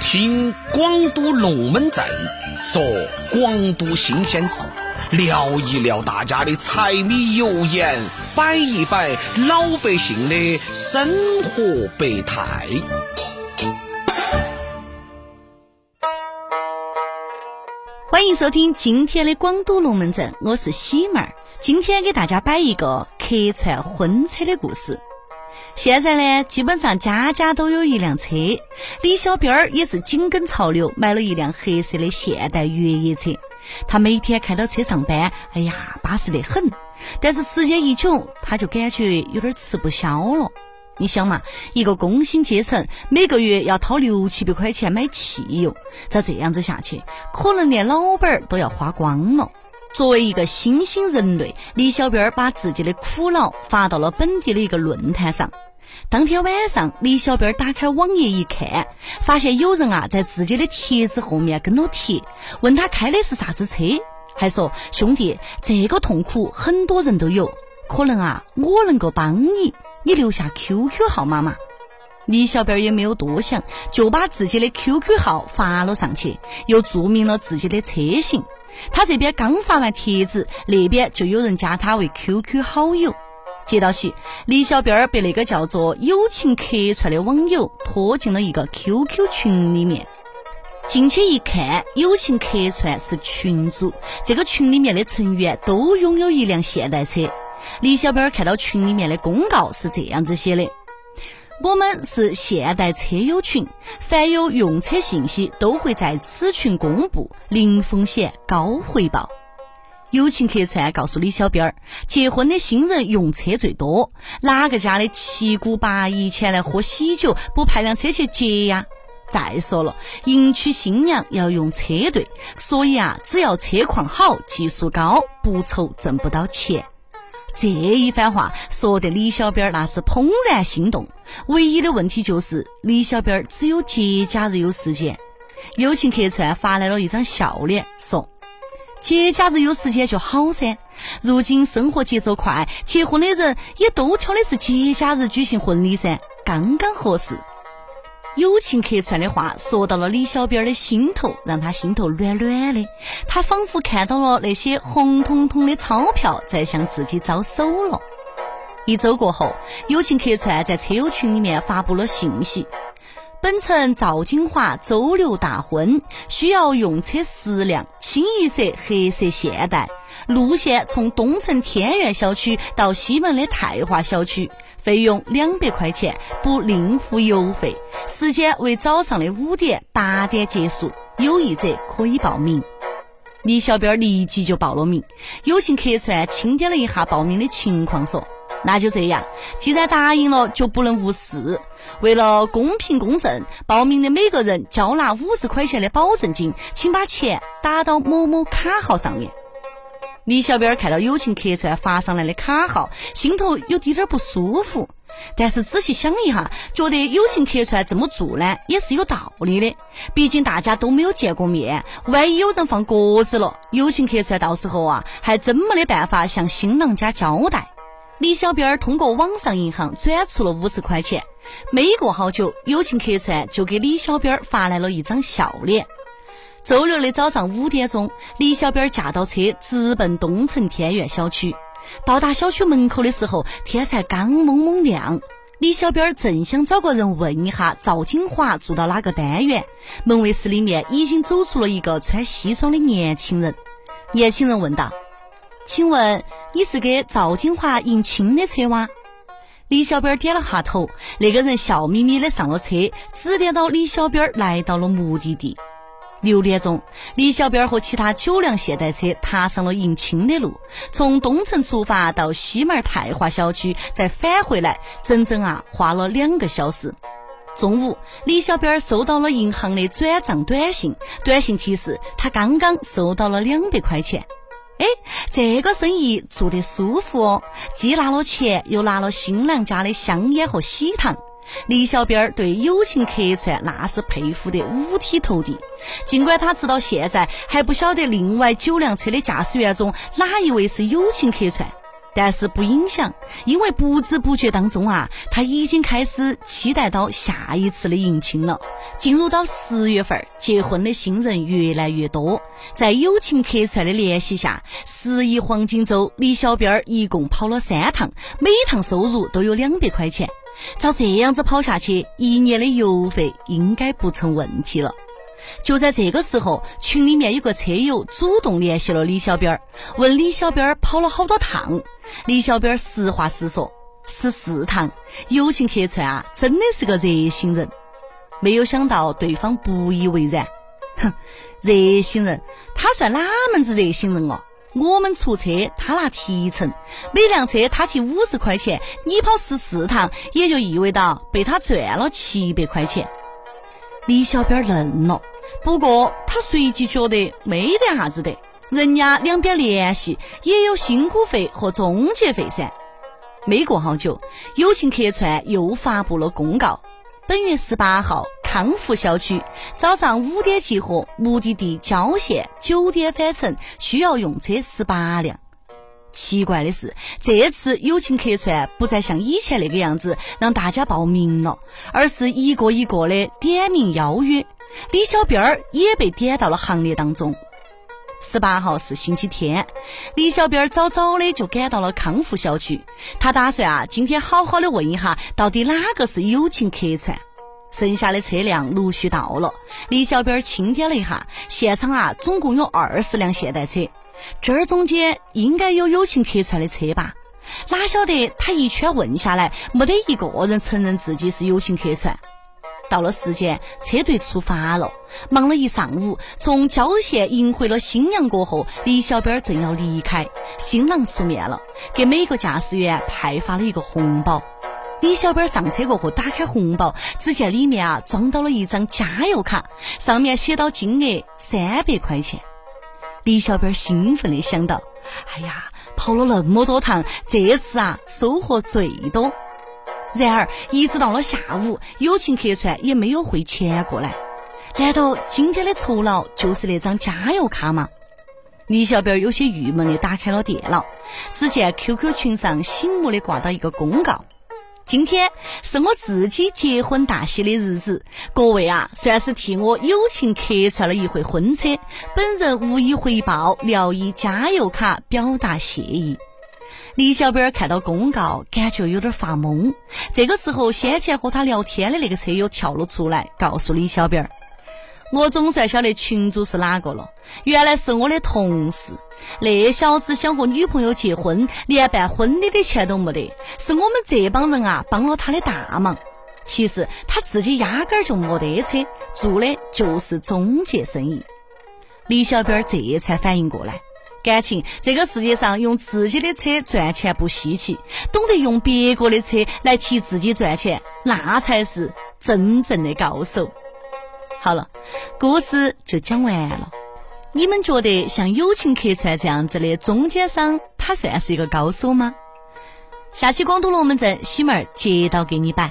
听广都龙门阵说广都新鲜事，聊一聊大家的柴米油盐，摆一摆老百姓的生活百态。欢迎收听今天的广都龙门阵，我是喜妹儿。今天给大家摆一个客串婚车的故事。现在呢，基本上家家都有一辆车。李小兵儿也是紧跟潮流，买了一辆黑色的现代越野车。他每天开到车上班，哎呀，巴适得很。但是时间一久，他就感觉有点吃不消了。你想嘛，一个工薪阶层，每个月要掏六七百块钱买汽油，照这样子下去，可能连老本儿都要花光了。作为一个新兴人类，李小兵儿把自己的苦恼发到了本地的一个论坛上。当天晚上，李小编儿打开网页一看，发现有人啊在自己的帖子后面跟了贴，问他开的是啥子车，还说兄弟，这个痛苦很多人都有，可能啊我能够帮你，你留下 QQ 号码嘛。李小编儿也没有多想，就把自己的 QQ 号发了上去，又注明了自己的车型。他这边刚发完帖子，那边就有人加他为 QQ 好友。接到起，李小兵儿被那个叫做“友情客串”的网友拖进了一个 QQ 群里面。进去一看，友情客串是群主，这个群里面的成员都拥有一辆现代车。李小兵儿看到群里面的公告是这样子写的。我们是现代车友群，凡有用车信息都会在此群公布，零风险高回报。友情客串告诉李小编儿，结婚的新人用车最多，哪个家的七姑八姨前来喝喜酒，不派辆车去接呀？再说了，迎娶新娘要用车队，所以啊，只要车况好、技术高，不愁挣不到钱。这一番话说的李小编那是怦然心动，唯一的问题就是李小编只有节假日有时间。友情客串发来了一张笑脸，说：“节假日有时间就好噻。如今生活节奏快，结婚的人也都挑的是节假日举行婚礼噻，刚刚合适。”友情客串的话说到了李小编的心头，让他心头暖暖的。他仿佛看到了那些红彤彤的钞票在向自己招手了。一周过后，友情客串在车友群里面发布了信息：本城赵金华周六大婚，需要用车十辆，清一色黑色现代，路线从东城天苑小区到西门的泰华小区。费用两百块钱，不另付油费。时间为早上的五点八点结束，有意者可以报名。李小编立即就报了名。友情客串清点了一下报名的情况，说：“那就这样，既然答应了，就不能无视。为了公平公正，报名的每个人交纳五十块钱的保证金，请把钱打到某某卡号上面。”李小编看到友情客串发上来的卡号，心头有滴点儿不舒服。但是仔细想一下，觉得友情客串这么做呢，也是有道理的。毕竟大家都没有见过面，万一有人放鸽子了，友情客串到时候啊，还真没得办法向新郎家交代。李小兵儿通过网上银行转出了五十块钱，没过好久，友情客串就给李小兵儿发来了一张笑脸。周六的早上五点钟，李小兵儿驾到车，直奔东城天苑小区。到达小区门口的时候，天才刚蒙蒙亮。李小兵儿正想找个人问一下赵金华住到哪个单元，门卫室里面已经走出了一个穿西装的年轻人。年轻人问道：“请问你是给赵金华迎亲的车吗？”李小编点了下头。那个人笑眯眯的上了车，指点到李小编来到了目的地。六点钟，李小编和其他九辆现代车踏上了迎亲的路，从东城出发到西门泰华小区，再返回来，整整啊花了两个小时。中午，李小编收到了银行的转账短信，短信提示他刚刚收到了两百块钱。哎，这个生意做得舒服哦，既拿了钱，又拿了新郎家的香烟和喜糖。李小兵儿对友情客串那是佩服得五体投地。尽管他直到现在还不晓得另外九辆车的驾驶员中哪一位是友情客串，但是不影响，因为不知不觉当中啊，他已经开始期待到下一次的迎亲了。进入到十月份，结婚的新人越来越多，在友情客串的联系下，十一黄金周，李小编儿一共跑了三趟，每趟收入都有两百块钱。照这样子跑下去，一年的油费应该不成问题了。就在这个时候，群里面有个车友主动联系了李小编儿，问李小编儿跑了好多趟。李小编儿实话实说，十四趟。友情客串啊，真的是个热心人。没有想到对方不以为然，哼，热心人，他算哪门子热心人哦？我们出车，他拿提成，每辆车他提五十块钱，你跑十四趟，也就意味到被他赚了七百块钱。李小编愣了，不过他随即觉得没得啥子的，人家两边联系也有辛苦费和中介费噻。没过好久，友情客串又发布了公告：本月十八号，康复小区早上五点集合，目的地郊县，九点返程，需要用车十八辆。奇怪的是，这次友情客串不再像以前那个样子让大家报名了，而是一个一个的点名邀约。李小兵儿也被点到了行列当中。十八号是星期天，李小兵儿早早的就赶到了康复小区，他打算啊，今天好好的问一下，到底哪个是友情客串。剩下的车辆陆续到了，李小兵儿清点了一下，现场啊，总共有二十辆现代车。这儿中间应该有友情客串的车吧？哪晓得他一圈问下来，没得一个人承认自己是友情客串。到了时间，车队出发了。忙了一上午，从郊县迎回了新娘过后，李小编正要离开，新郎出面了，给每个驾驶员派发了一个红包。李小编上车过后，打开红包，只见里面啊装到了一张加油卡，上面写到金额三百块钱。李小编兴奋地想到：“哎呀，跑了那么多趟，这次啊收获最多。”然而，一直到了下午，友情客串也没有汇钱过来。难道今天的酬劳就是那张加油卡吗？李小编有些郁闷地打开了电脑，只见 QQ 群上醒目的挂到一个公告。今天是我自己结婚大喜的日子，各位啊，算是替我友情客串了一回婚车。本人无以回报，聊以加油卡表达谢意。李小编看到公告，感觉有点发懵。这个时候，先前和他聊天的那个车友跳了出来，告诉李小兵儿。我总算晓得群主是哪个了，原来是我的同事。那小子想和女朋友结婚，连办婚礼的钱都没得，是我们这帮人啊帮了他的大忙。其实他自己压根儿就没得车，做的就是中介生意。李小编这才反应过来，感情这个世界上用自己的车赚钱不稀奇，懂得用别个的车来替自己赚钱，那才是真正的高手。好了，故事就讲完了。你们觉得像友情客串这样子的中间商，他算是一个高手吗？下期广东龙门阵，西门儿接到给你摆。